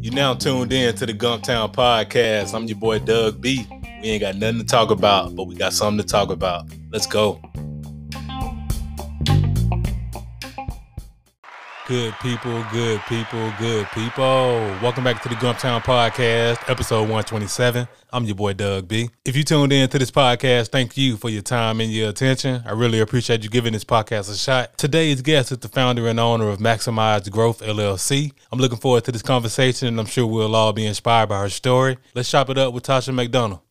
You now tuned in to the Gumptown Podcast. I'm your boy Doug B. We ain't got nothing to talk about, but we got something to talk about. Let's go. Good people, good people, good people. Welcome back to the Gumptown Podcast, episode 127. I'm your boy Doug B. If you tuned in to this podcast, thank you for your time and your attention. I really appreciate you giving this podcast a shot. Today's guest is the founder and owner of Maximize Growth LLC. I'm looking forward to this conversation and I'm sure we'll all be inspired by her story. Let's chop it up with Tasha McDonald.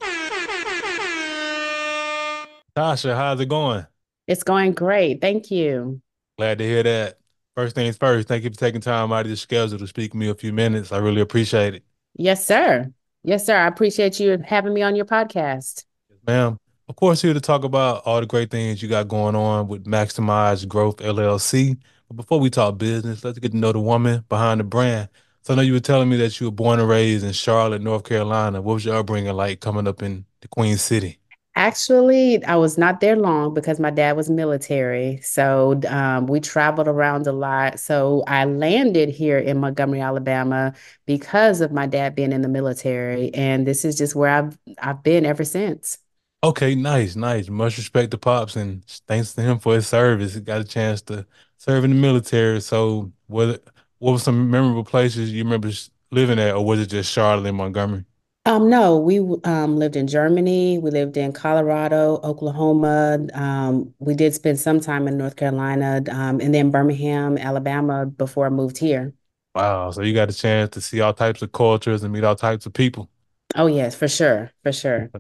Tasha, how's it going? It's going great. Thank you. Glad to hear that. First things first, thank you for taking time out of your schedule to speak with me a few minutes. I really appreciate it. Yes, sir. Yes, sir. I appreciate you having me on your podcast. Yes, ma'am. Of course, here to talk about all the great things you got going on with Maximize Growth LLC. But before we talk business, let's get to know the woman behind the brand. So I know you were telling me that you were born and raised in Charlotte, North Carolina. What was your upbringing like coming up in the Queen City? Actually, I was not there long because my dad was military. So um, we traveled around a lot. So I landed here in Montgomery, Alabama because of my dad being in the military. And this is just where I've I've been ever since. Okay, nice, nice. Much respect to Pops and thanks to him for his service. He got a chance to serve in the military. So what what were some memorable places you remember living at, or was it just Charlotte and Montgomery? Um, no, we um, lived in Germany. We lived in Colorado, Oklahoma. Um, we did spend some time in North Carolina, um, and then Birmingham, Alabama before I moved here. Wow. So you got a chance to see all types of cultures and meet all types of people. Oh, yes, for sure. For sure.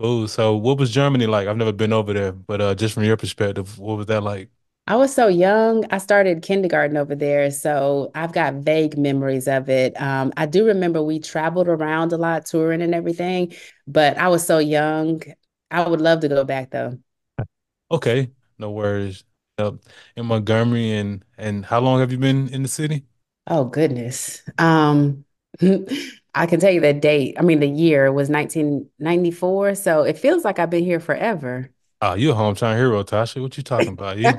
Cool. So what was Germany like? I've never been over there, but uh, just from your perspective, what was that like? I was so young. I started kindergarten over there, so I've got vague memories of it. Um, I do remember we traveled around a lot, touring and everything, but I was so young. I would love to go back though. Okay, no worries. In Montgomery, and and how long have you been in the city? Oh goodness. Um, I can tell you the date. I mean, the year was 1994, so it feels like I've been here forever. Oh, you a hometown hero, Tasha. What you talking about? You.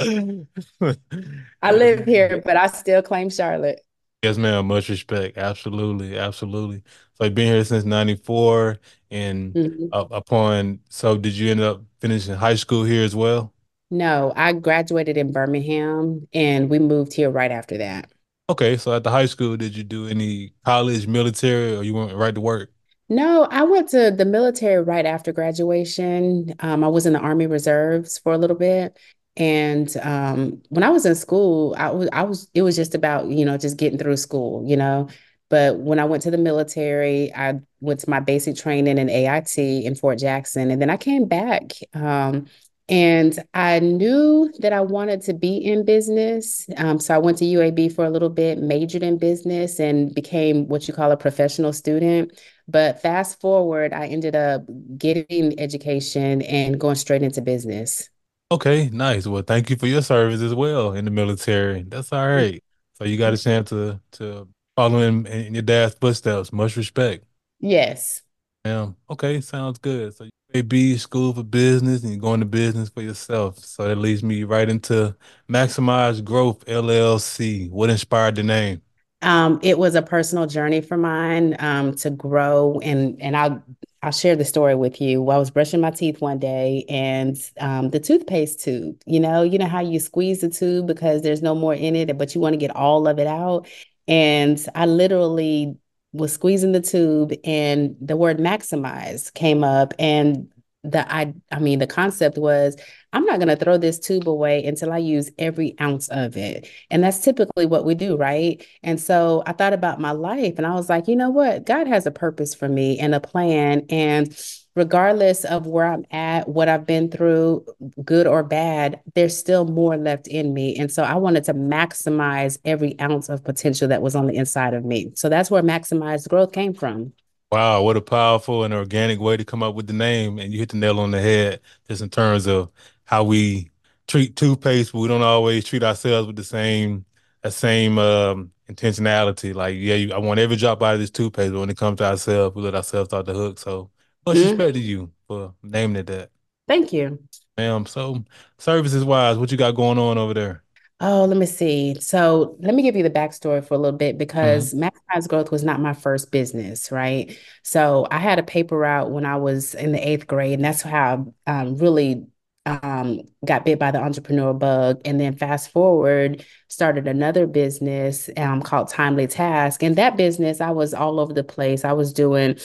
I live here, but I still claim Charlotte. Yes, ma'am. Much respect. Absolutely. Absolutely. So you've been here since 94 and Mhm. uh, upon, so did you end up finishing high school here as well? No, I graduated in Birmingham and we moved here right after that. Okay, so at the high school, did you do any college, military, or you went right to work? No, I went to the military right after graduation. Um, I was in the Army Reserves for a little bit. And um, when I was in school, I was, I was, it was just about, you know, just getting through school, you know. But when I went to the military, I went to my basic training in AIT in Fort Jackson. And then I came back. Um, and I knew that I wanted to be in business. Um, so I went to UAB for a little bit, majored in business, and became what you call a professional student. But fast forward, I ended up getting education and going straight into business. Okay, nice. Well, thank you for your service as well in the military. That's all right. So you got a chance to to follow in, in your dad's footsteps. Much respect. Yes. Yeah. Okay, sounds good. So be school for business and you're going to business for yourself. So that leads me right into Maximize Growth LLC. What inspired the name? Um, it was a personal journey for mine um, to grow, and and I'll I'll share the story with you. Well, I was brushing my teeth one day, and um, the toothpaste tube. You know, you know how you squeeze the tube because there's no more in it, but you want to get all of it out. And I literally was squeezing the tube, and the word maximize came up, and the I I mean the concept was I'm not going to throw this tube away until I use every ounce of it. And that's typically what we do, right? And so I thought about my life and I was like, you know what? God has a purpose for me and a plan. And regardless of where I'm at, what I've been through, good or bad, there's still more left in me. And so I wanted to maximize every ounce of potential that was on the inside of me. So that's where maximized growth came from. Wow, what a powerful and organic way to come up with the name. And you hit the nail on the head just in terms of how we treat toothpaste, but we don't always treat ourselves with the same that same um, intentionality. Like, yeah, you, I want every drop out of this toothpaste, but when it comes to ourselves, we let ourselves off the hook. So much Mm, respect to you for naming it that. Thank you. Ma'am, so services wise, what you got going on over there? Oh, let me see. So let me give you the backstory for a little bit because Maximize Growth was not my first business, right? So I had a paper route when I was in the eighth grade, and that's how I um, really um, got bit by the entrepreneur bug. And then fast forward, started another business um, called Timely Task. And that business, I was all over the place. I was doing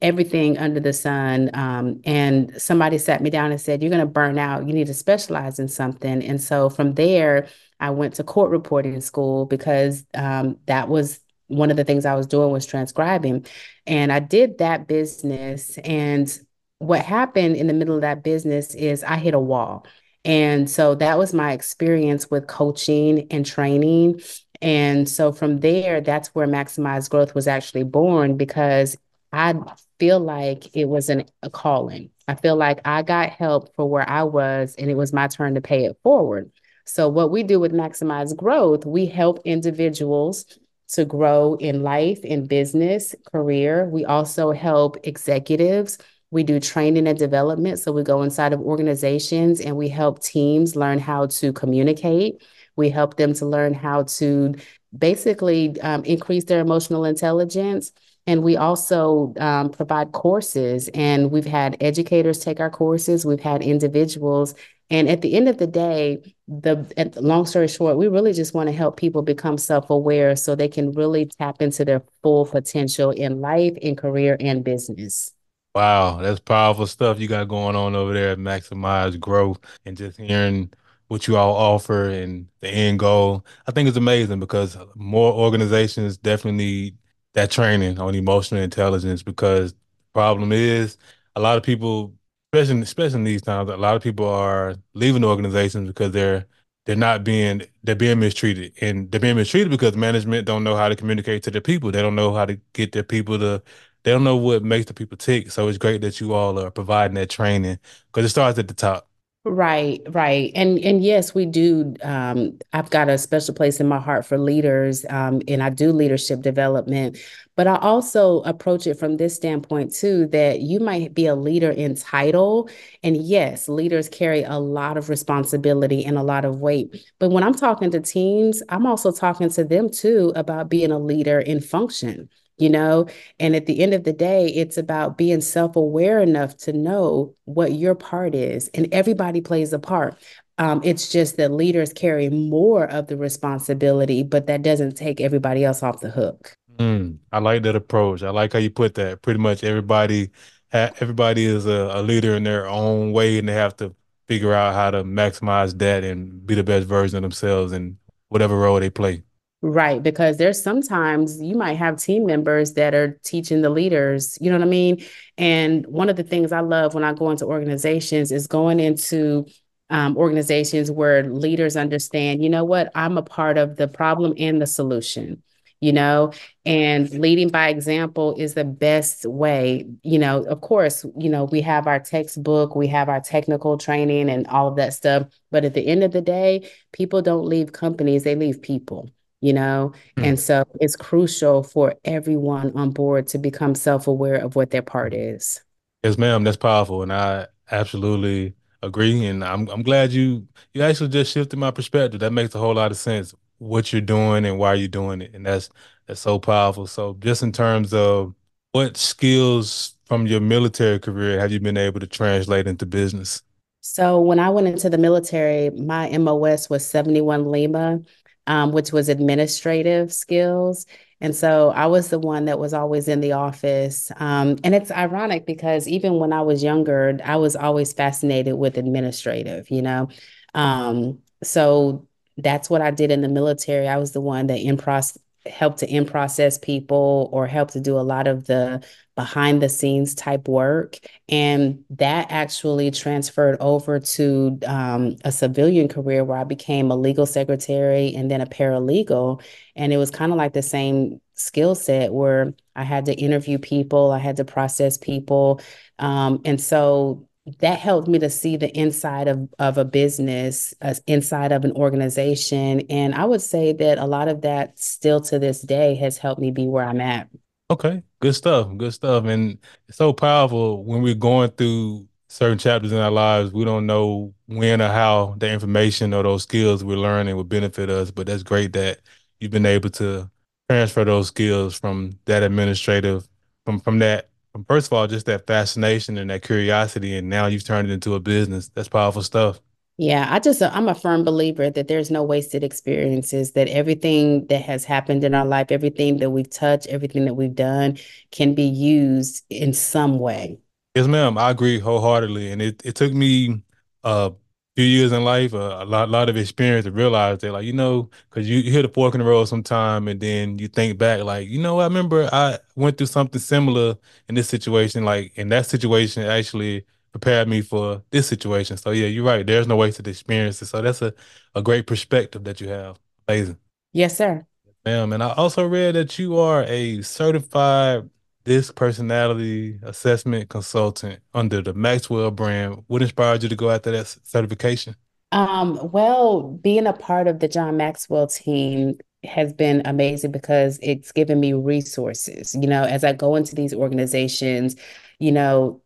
everything under the sun. Um, and somebody sat me down and said, You're going to burn out. You need to specialize in something. And so from there, I went to court reporting school because um, that was one of the things I was doing was transcribing. And I did that business. And what happened in the middle of that business is I hit a wall. And so that was my experience with coaching and training. And so from there, that's where Maximized Growth was actually born because I feel like it was an, a calling. I feel like I got help for where I was, and it was my turn to pay it forward. So, what we do with Maximize Growth, we help individuals to grow in life, in business, career. We also help executives. We do training and development. So, we go inside of organizations and we help teams learn how to communicate. We help them to learn how to basically um, increase their emotional intelligence and we also um, provide courses, and we've had educators take our courses, we've had individuals. And at the end of the day, the at, long story short, we really just want to help people become self-aware so they can really tap into their full potential in life, in career, and business. Wow, that's powerful stuff you got going on over there at Maximize Growth and just hearing what you all offer and the end goal. I think it's amazing because more organizations definitely need that training on emotional intelligence because the problem is a lot of people, especially especially in these times, a lot of people are leaving organizations because they're they're not being they're being mistreated and they're being mistreated because management don't know how to communicate to their people. They don't know how to get their people to they don't know what makes the people tick. So it's great that you all are providing that training because it starts at the top. Right, right. And and yes, we do. Um, I've got a special place in my heart for leaders, um, and I do leadership development. But I also approach it from this standpoint too, that you might be a leader in title. And yes, leaders carry a lot of responsibility and a lot of weight. But when I'm talking to teams, I'm also talking to them too about being a leader in function you know and at the end of the day it's about being self-aware enough to know what your part is and everybody plays a part um, it's just that leaders carry more of the responsibility but that doesn't take everybody else off the hook Mm, I like that approach. I like how you put that. Pretty much everybody, everybody is a, a leader in their own way, and they have to figure out how to maximize that and be the best version of themselves in whatever role they play. Right, because there's sometimes you might have team members that are teaching the leaders, you know what I mean? And one of the things I love when I go into organizations is going into um, organizations where leaders understand, you know what, I'm a part of the problem and the solution, you know, and leading by example is the best way. You know, of course, you know, we have our textbook, we have our technical training and all of that stuff. But at the end of the day, people don't leave companies, they leave people you know? Mm. And so it's crucial for everyone on board to become self-aware of what their part is. Yes, ma'am. That's powerful, and I absolutely agree. And I'm I'm glad you you actually just shifted my perspective. That makes a whole lot of sense. What you're doing and why you're doing it, and that's that's so powerful. So, just in terms of what skills from your military career have you been able to translate into business? So when I went into the military, my MOS was 71 Lima, um, which was administrative skills. And so I was the one that was always in the office. Um, and it's ironic because even when I was younger, I was always fascinated with administrative, you know? Um, so that's what I did in the military. I was the one that in process helped to in process people or helped to do a lot of the behind the scenes type work. And that actually transferred over to um, a civilian career where I became a legal secretary and then a paralegal. And it was kind of like the same skill set where I had to interview people, I had to process people. Um, and so that helped me to see the inside of, of a business, uh, inside of an organization. And I would say that a lot of that still to this day has helped me be where I'm at. Okay, good stuff, good stuff. And it's so powerful when we're going through certain chapters in our lives, we don't know when or how the information or those skills we're learning will benefit us. But that's great that you've been able to transfer those skills from that administrative, from from that, from first of all, just that fascination and that curiosity, and now you've turned it into a business. That's powerful stuff. Yeah, I just, uh, I'm a firm believer that there's no wasted experiences, that everything that has happened in our life, everything that we've touched, everything that we've done can be used in some way. Yes, ma'am. I agree wholeheartedly. And it, it took me a few years in life, a, a lot lot of experience to realize that, like, you know, because you, you hit a fork in the road sometime and then you think back, like, you know, I remember I went through something similar in this situation. Like, in that situation actually prepared me for this situation. So, yeah, you're right. There's no wasted experiences. So, that's a, a great perspective that you have. Amazing. Yes, sir. Ma'am. And I also read that you are a certified DISC personality assessment consultant under the Maxwell brand. What inspired you to go after that certification? Um, well, being a part of the John Maxwell team has been amazing because it's given me resources. You know, as I go into these organizations, you know,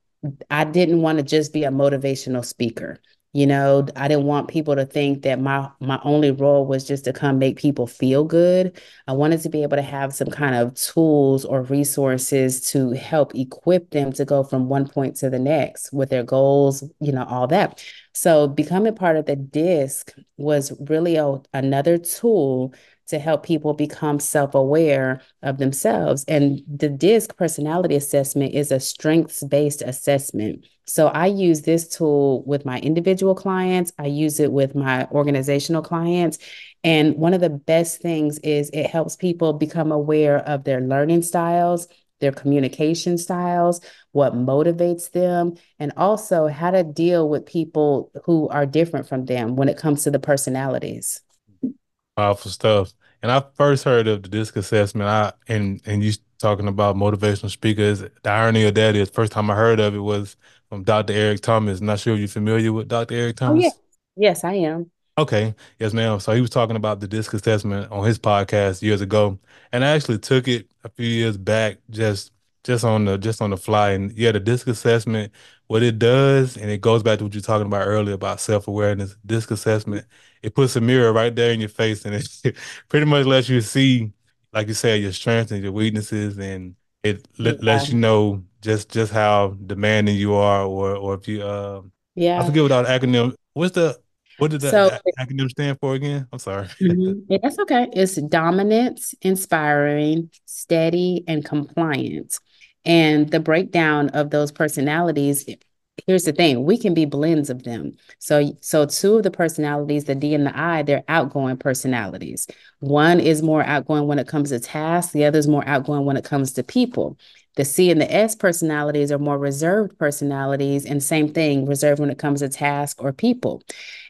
I didn't want to just be a motivational speaker. You know, I didn't want people to think that my my only role was just to come make people feel good. I wanted to be able to have some kind of tools or resources to help equip them to go from one point to the next with their goals, you know, all that. So becoming part of the DISC was really a, another tool to help people become self aware of themselves. And the DISC personality assessment is a strengths based assessment. So I use this tool with my individual clients, I use it with my organizational clients. And one of the best things is it helps people become aware of their learning styles, their communication styles, what motivates them, and also how to deal with people who are different from them when it comes to the personalities. Powerful stuff. And I first heard of the DISC assessment. I and and you talking about motivational speakers. The irony of that is, first time I heard of it was from Dr. Eric Thomas. Not sure if you're familiar with Dr. Eric Thomas. Oh, yeah. Thomas. Yes, I am. Okay, yes, ma'am. So he was talking about the DISC assessment on his podcast years ago, and I actually took it a few years back, just just on the just on the fly. And yeah, the DISC assessment, what it does, and it goes back to what you're talking about earlier about self-awareness. DISC assessment, it puts a mirror right there in your face, and it pretty much lets you see, like you said, your strengths and your weaknesses, and it let, lets you know just just how demanding you are, or or if you uh, yeah I forget what our acronym. What's the what did that, So acronym stand for again? I'm sorry. Mhm. Yeah, That's okay. It's dominance, inspiring, steady, and compliant. And the breakdown of those personalities, here's the thing, we can be blends of them. So, so two of the personalities, the D and the I, they're outgoing personalities. One is more outgoing when it comes to tasks, the other is more outgoing when it comes to people. The C and the S personalities are more reserved personalities, and same thing, reserved when it comes to tasks or people.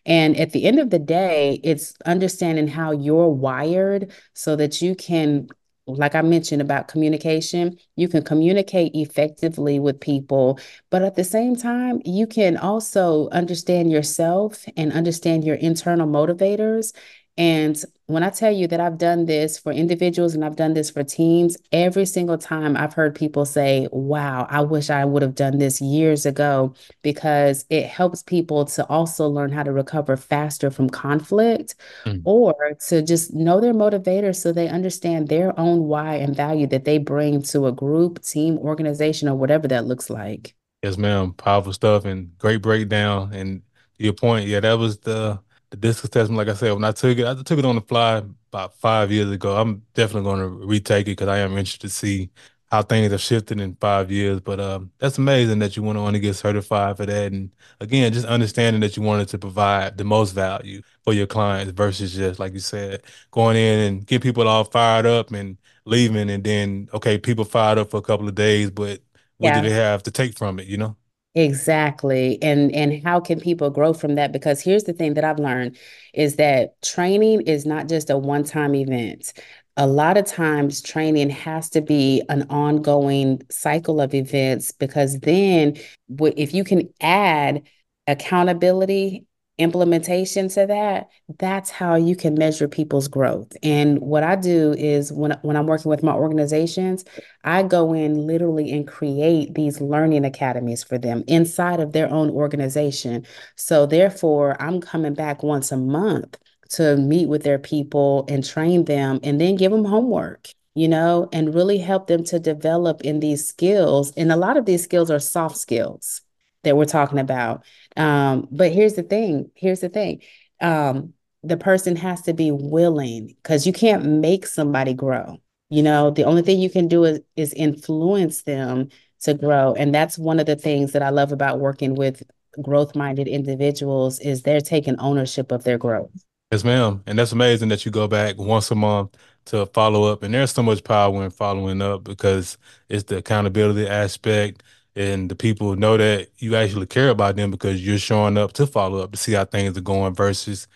And at the end of the day, it's understanding how you're wired so that you can, like I mentioned about communication, you can communicate effectively with people. But at the same time, you can also understand yourself and understand your internal motivators. And when I tell you that I've done this for individuals and I've done this for teams, every single time I've heard people say, Wow, I wish I would have done this years ago because it helps people to also learn how to recover faster from conflict Mm. or to just know their motivators so they understand their own why and value that they bring to a group, team, organization, or whatever that looks like. Yes, ma'am. Powerful stuff and great breakdown. And your point, yeah, that was the the disc assessment. Like I said, when I took it, I took it on the fly about five years ago. I'm definitely going to retake it because I am interested to see how things have shifted in five years. But um, that's amazing that you went on to get certified for that. And again, just understanding that you wanted to provide the most value for your clients versus just like you said, going in and get people all fired up and leaving, and then okay, people fired up for a couple of days, but what do they have to take from it, you know? Exactly. And and how can people grow from that? Because here's the thing that I've learned is that training is not just a one-time event. A lot of times training has to be an ongoing cycle of events because then if you can add accountability implementation to that, that's how you can measure people's growth. And what I do is when when I'm working with my organizations, I go in literally and create these learning academies for them inside of their own organization. So therefore, I'm coming back once a month to meet with their people and train them and then give them homework you know, and really help them to develop in these skills. And a lot of these skills are soft skills that we're talking about. Um, but here's the thing here's the thing um, the person has to be willing because you can't make somebody grow. You know, the only thing you can do is, is influence them to grow. And that's one of the things that I love about working with growth minded individuals is they're taking ownership of their growth. Yes, ma'am. And that's amazing that you go back once a month to follow up. And there's so much power in following up because it's the accountability aspect and the people know that you actually care about them because you're showing up to follow up to see how things are going versus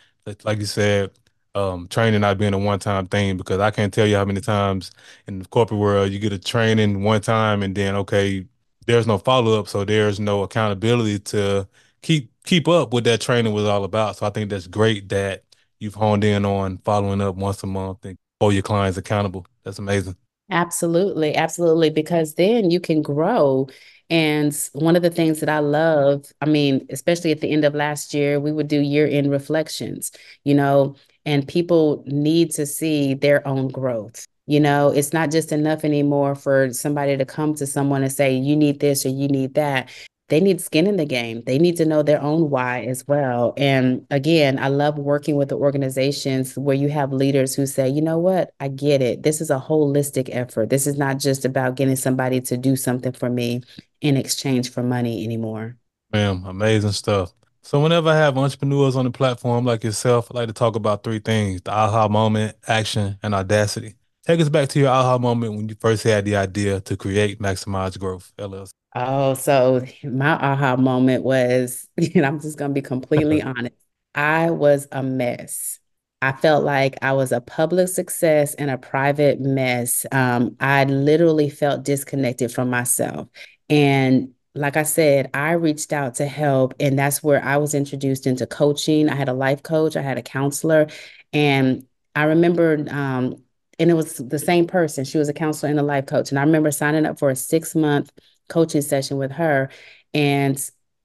like you said um, training not being a one-time thing because I can't tell you how many times in the corporate world you get a training one time and then okay there's no follow-up so there's no accountability to keep keep up what that training was all about. So I think that's great that you've honed in on following up once a month and hold your clients accountable. That's amazing. Absolutely absolutely because then you can grow and one of the things that I love, I mean, especially at the end of last year, we would do year end reflections, you know, and people need to see their own growth. You know, it's not just enough anymore for somebody to come to someone and say, you need this or you need that they need skin in the game. They need to know their own why as well. And again, I love working with the organizations where you have leaders who say, you know what, I get it. This is a holistic effort. This is not just about getting somebody to do something for me in exchange for money anymore. Ma'am, amazing stuff. So whenever I have entrepreneurs on the platform like yourself, I like to talk about three things: the aha moment, action, and audacity. Take us back to your aha moment when you first had the idea to create Maximize Growth LLC. Oh, so my aha moment was, and I'm just going to be completely honest, I was a mess. I felt like I was a public success and a private mess. Um, I literally felt disconnected from myself. And like I said, I reached out to help, and that's where I was introduced into coaching. I had a life coach, I had a counselor, and I remember, um, and it was the same person. She was a counselor and a life coach. And I remember signing up for a six month coaching session with her. And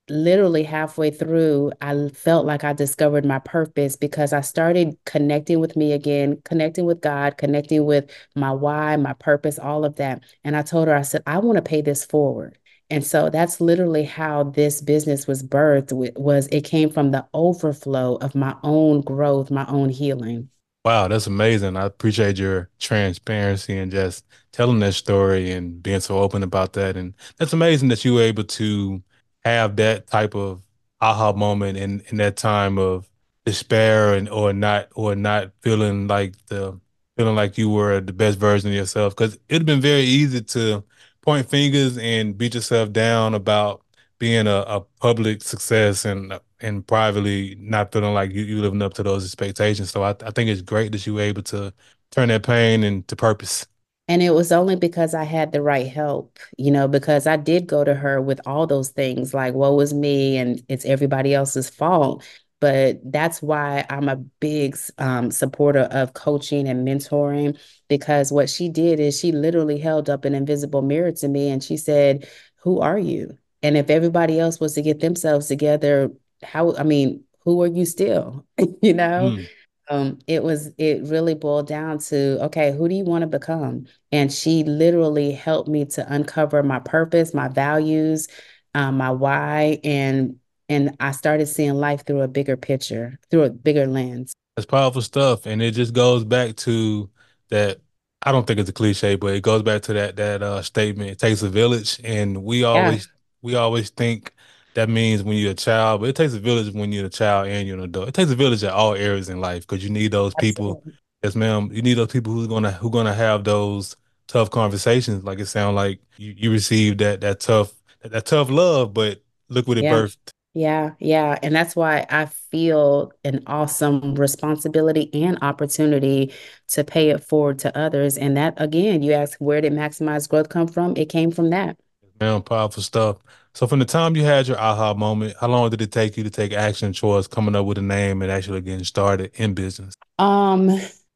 literally halfway through, I felt like I discovered my purpose because I started connecting with me again, connecting with God, connecting with my why, my purpose, all of that. And I told her, I said, I want to pay this forward. And so that's literally how this business was birthed was it came from the overflow of my own growth, my own healing. Wow, that's amazing. I appreciate your transparency and just telling that story and being so open about that. And that's amazing that you were able to have that type of aha moment in, in that time of despair and or not or not feeling like the feeling like you were the best version of yourself. Because it'd been very easy to point fingers and beat yourself down about being a, a public success and and privately not feeling like you, you living up to those expectations. So I, I think it's great that you were able to turn that pain into purpose. And it was only because I had the right help, you know, because I did go to her with all those things like, woe was me and it's everybody else's fault. But that's why I'm a big um, supporter of coaching and mentoring because what she did is she literally held up an invisible mirror to me and she said, Who are you? And if everybody else was to get themselves together, how, I mean, who are you still? you know? Mm. Um, it was, it really boiled down to, okay, who do you want to become? And she literally helped me to uncover my purpose, my values, um, my why, and and I started seeing life through a bigger picture, through a bigger lens. That's powerful stuff, and it just goes back to that I don't think it's a cliche, but it goes back to that that uh, statement. It takes a village, and we always we always think that means when you're a child, but it takes a village when you're a child and you're an adult. It takes a village at all areas in life because you need those people. Absolutely. Yes, ma'am. You need those people who's gonna who gonna have those tough conversations. Like it sounds like you, you received that that tough that, that tough love, but look what it yeah. birthed. Yeah, yeah. And that's why I feel an awesome responsibility and opportunity to pay it forward to others. And that again, you ask where did maximize growth come from? It came from that Man, powerful stuff. So from the time you had your aha moment, how long did it take you to take action towards coming up with a name and actually getting started in business? Um,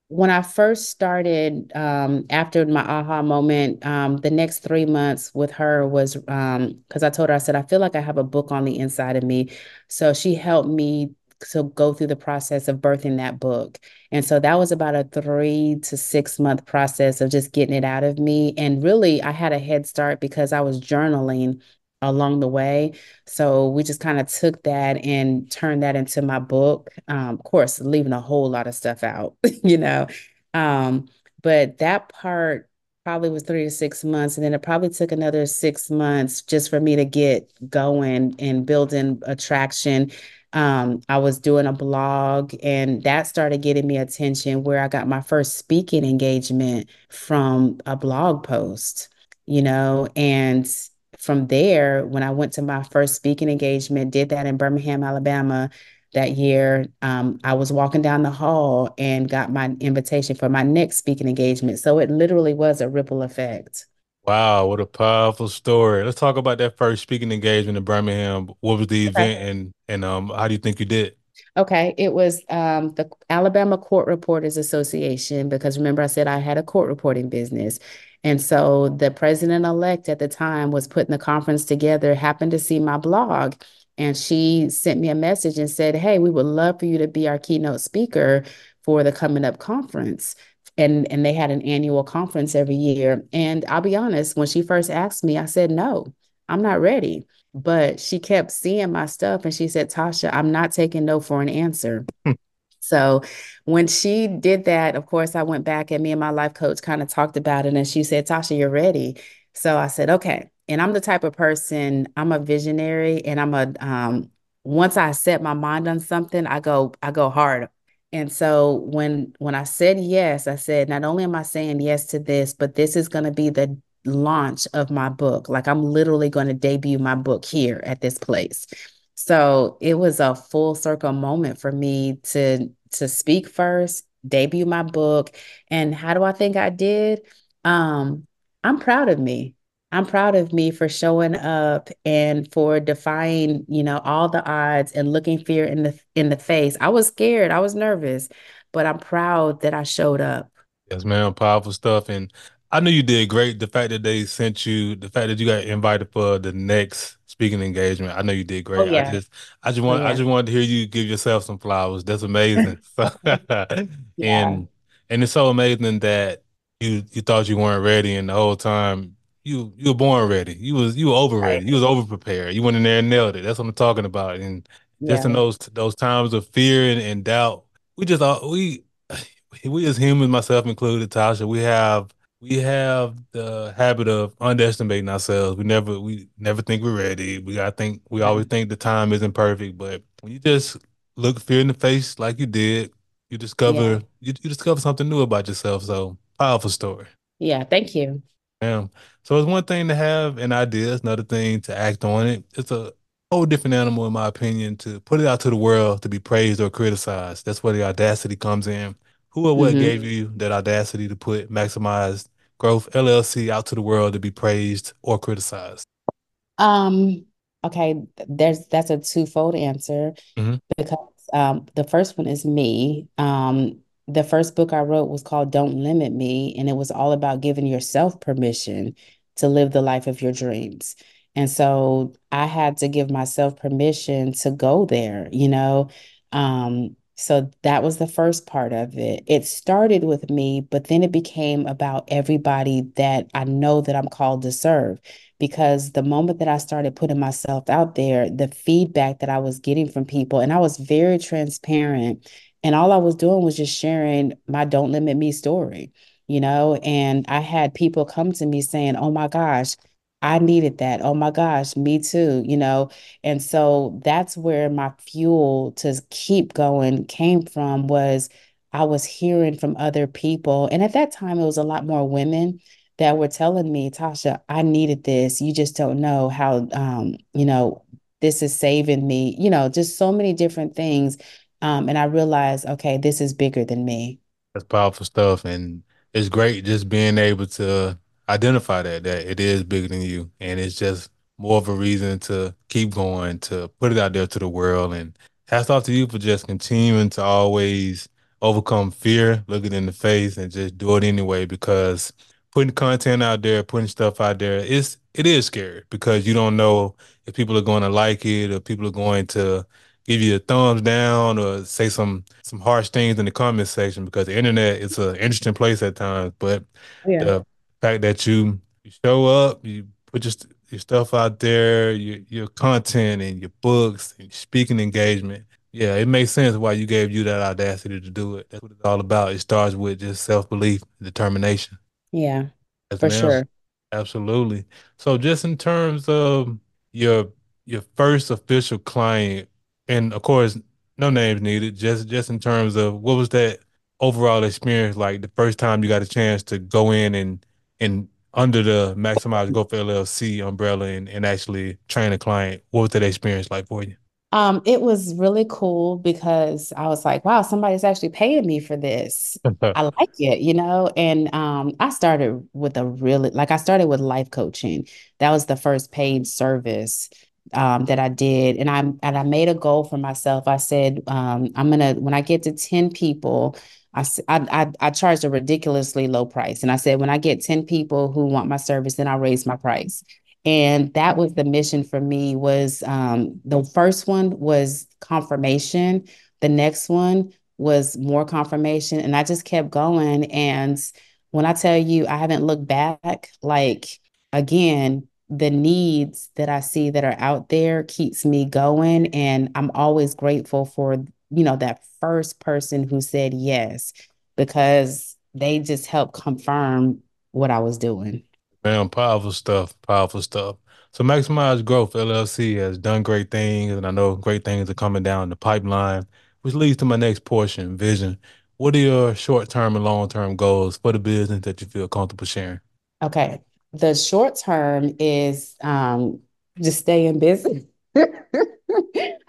when I first started, um, after my aha moment, um, the next three months with her was um, because I told her, I said, I feel like I have a book on the inside of me. So she helped me to go through the process of birthing that book. And so that was about a three to six month process of just getting it out of me. And really, I had a head start because I was journaling along the way. So we just kind of took that and turned that into my book. Um, of course, leaving a whole lot of stuff out, you know. Um, but that part probably was three to six months. And then it probably took another six months just for me to get going and building attraction um, I was doing a blog, and that started getting me attention where I got my first speaking engagement from a blog post, you know, and from there, when I went to my first speaking engagement, did that in Birmingham, Alabama that year, um, I was walking down the hall and got my invitation for my next speaking engagement. So it literally was a ripple effect. Wow, what a powerful story. Let's talk about that first speaking engagement in Birmingham. What was the Okay. event and and um how do you think you did? Okay, it was um, the Alabama Court Reporters Association because remember I said I had a court reporting business. And so the president-elect at the time was putting the conference together, happened to see my blog, and she sent me a message and said, Hey, we would love for you to be our keynote speaker for the coming up conference. And, and they had an annual conference every year. And I'll be honest, when she first asked me, I said, No, I'm not ready. But she kept seeing my stuff and she said, Tasha, I'm not taking no for an answer. So when she did that, of course, I went back and me and my life coach kind of talked about it. And she said, Tasha, you're ready. So I said, okay. And I'm the type of person, I'm a visionary and I'm a um once I set my mind on something, I go, I go hard. And so when when I said yes, I said, not only am I saying yes to this, but this is going to be the launch of my book. Like I'm literally going to debut my book here at this place. So it was a full circle moment for me to to speak first, debut my book. And how do I think I did? Um, I'm proud of me. I'm proud of me for showing up and for defying, you know, all the odds and looking fear in the in the face. I was scared, I was nervous, but I'm proud that I showed up. Yes, man, powerful stuff. And I knew you did great. The fact that they sent you, the fact that you got invited for the next speaking engagement, I know you did Oh great. I just, I just Oh want, I just wanted to hear you give yourself some flowers. That's amazing. Yeah. and and it's so amazing that you you thought you weren't ready, and the whole time you you were born ready. You was you were over ready. You was over prepared. You went in there and nailed it. That's what I'm talking about. And just in those those times of fear and, and doubt, we just all we we as humans, myself included, Tasha, we have we have the habit of underestimating ourselves. We never we never think we're ready. We gotta think we always think the time isn't perfect. But when you just look fear in the face like you did, you Yeah. discover you, you discover something new about yourself. So powerful story. Yeah. Thank you. Yeah. So it's one thing to have an idea, it's another thing to act on it. It's a whole different animal, in my opinion, to put it out to the world to be praised or criticized. That's where the audacity comes in. Who or what gave hmm you that audacity to put Maximized Growth LLC out to the world to be praised or criticized? Um, okay, there's that's a twofold answer. hmm because um, the first one is me. Um, the first book I wrote was called Don't Limit Me, and it was all about giving yourself permission to live the life of your dreams. And so I had to give myself permission to go there, you know. Um, so that was the first part of it. It started with me, but then it became about everybody that I know that I'm called to serve because the moment that I started putting myself out there, the feedback that I was getting from people, and I was very transparent, and all I was doing was just sharing my Don't Limit Me story, you know, and I had people come to me saying, Oh my gosh, I needed that. Oh my gosh, me too, you know. And so that's where my fuel to keep going came from was I was hearing from other people. And at that time, it was a lot more women that were telling me, Tasha, I needed this. You just don't know how, um, you know, this is saving me, you know, just so many different things. Um, and I realized, okay, this is bigger than me. That's powerful stuff. And it's great just being able to identify that that it is bigger than you, and it's just more of a reason to keep going, to put it out there to the world. And hats off to you for just continuing to always overcome fear, look it in the face, and just do it anyway. Because putting content out there, putting stuff out there, it's it is scary because you don't know if people are going to like it or people are going to give you a thumbs down or say some some harsh things in the comment section because the internet is an interesting place at times. But Yeah. the fact that you you show up, you put your your stuff out there, your your content and your books and your speaking engagement. Yeah, it makes sense why you gave you that audacity to do it. That's what it's all about. It starts with just self-belief, determination. Yeah, for sure. Absolutely. So just in terms of your your first official client, and of course, no names needed, just just in terms of what was that overall experience like the first time you got a chance to go in and and under the Maximize Growth LLC umbrella and, and actually train a client. What was that experience like for you? Um, it was really cool because I was like, wow, somebody's actually paying me for this. I like it, you know? And um, I started with a really, like, I started with life coaching. That was the first paid service um, that I did. And I and I made a goal for myself. I said, um, I'm gonna, when I get to 10 people, I, I I charged a ridiculously low price. And I said, when I get 10 people who want my service, then I'll raise my price and that was the mission for me was um, the first one was confirmation the next one was more confirmation and i just kept going and when i tell you i haven't looked back like again the needs that i see that are out there keeps me going and i'm always grateful for you know that first person who said yes because they just helped confirm what i was doing Man, powerful stuff, powerful stuff. So Maximize Growth LLC has done great things, and I know great things are coming down the pipeline, which leads to my next portion, vision. What are your short-term and long-term goals for the business that you feel comfortable sharing? Okay. The short term is um just stay in business.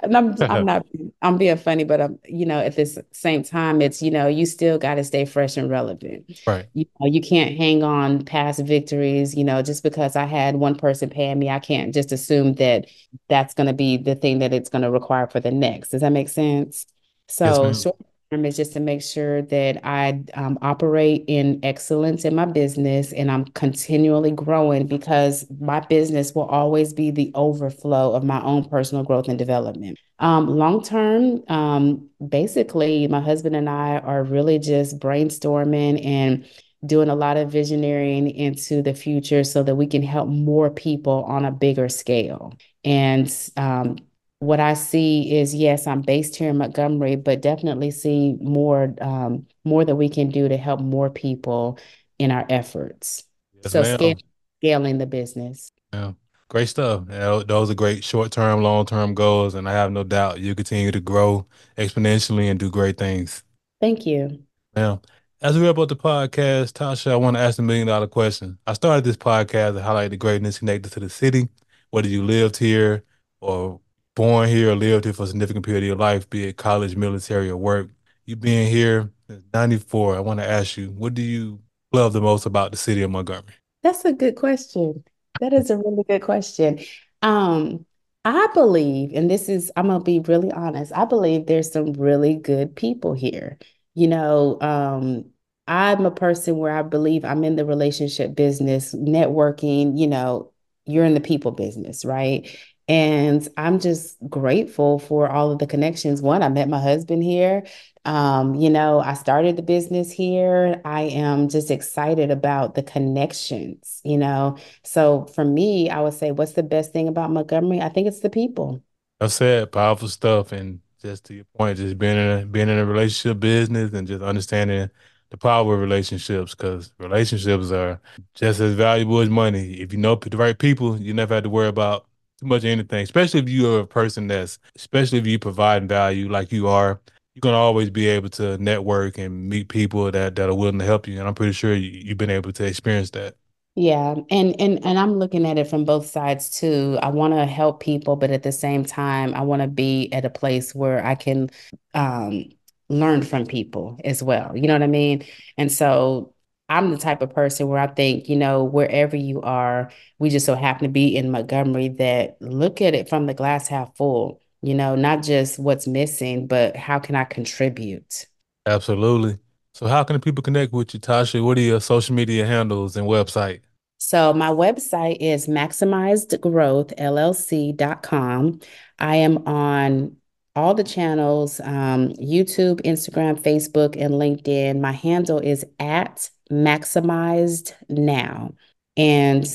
And I'm I'm not I'm being funny, but I'm you know at this same time it's you know you still got to stay fresh and relevant. Right. You know you can't hang on past victories, you know, just because I had one person paying me, I can't just assume that that's going to be the thing that it's going to require for the next. Does that make sense? So ma'am. short is just to make sure that I um, operate in excellence in my business and I'm continually growing because my business will always be the overflow of my own personal growth and development. Um, long term, um, basically, my husband and I are really just brainstorming and doing a lot of visioneering into the future so that we can help more people on a bigger scale. And um, what I see is yes, I'm based here in Montgomery, but definitely see more um, more that we can do to help more people in our efforts. Yes, So ma'am. scaling the business. Yeah. Great stuff. Those are great short-term, long-term goals, and I have no doubt you continue to grow exponentially and do great things. Thank you. Now, as we wrap up the podcast, Tasha, I want to ask the million dollar question. I started this podcast to highlight the greatness connected to the city, whether you lived here or born here or lived here for a significant period of your life, be it college, military, or work. You being here since 94, I want to ask you, what do you love the most about the city of Montgomery? That's a good question. That is a really good question. Um, I believe, and this is, I'm gonna be really honest, I believe there's some really good people here. You know, um, I'm a person where I believe I'm in the relationship business, networking, you know, you're in the people business, right? And I'm just grateful for all of the connections. One, I met my husband here. Um, you know, I started the business here. I am just excited about the connections, you know. So for me, I would say, what's the best thing about Montgomery? I think it's the people. I said powerful stuff, and just to your point, just being in a being in a relationship business and just understanding the power of relationships, because relationships are just as valuable as money. If you know the right people, you never have to worry about too much of anything. Especially if you are a person that's, especially if you provide value like you are, you're gonna always be able to network and meet people that that are willing to help you. And I'm pretty sure you, you've been able to experience that. Yeah, and and and I'm looking at it from both sides too. I want to help people, but at the same time, I want to be at a place where I can um learn from people as well. You know what I mean? And so I'm the type of person where I think, you know, wherever you are, we just so happen to be in Montgomery that look at it from the glass half full, you know, not just what's missing, but how can I contribute? Absolutely. So, how can people connect with you, Tasha? What are your social media handles and website? So, my website is maximizedgrowthllc.com. I am on all the channels um, YouTube, Instagram, Facebook, and LinkedIn. My handle is at maximized now. And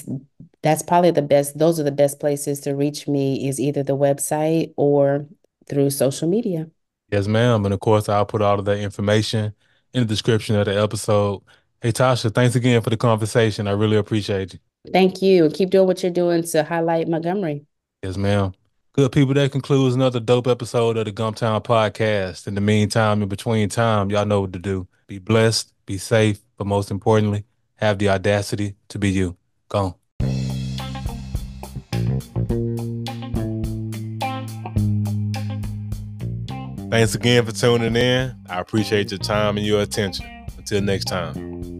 that's probably the best, those are the best places to reach me is either the website or through social media. Yes, ma'am. And of course, I'll put all of that information in the description of the episode. Hey, Tasha, thanks again for the conversation. I really appreciate you. Thank you. And keep doing what you're doing to highlight Montgomery. Yes, ma'am. Good people, that concludes another dope episode of the Gumtown Podcast. In the meantime, in between time, y'all know what to do. Be blessed, be safe, but most importantly, have the audacity to be you. Go. Thanks again for tuning in. I appreciate your time and your attention. Until next time.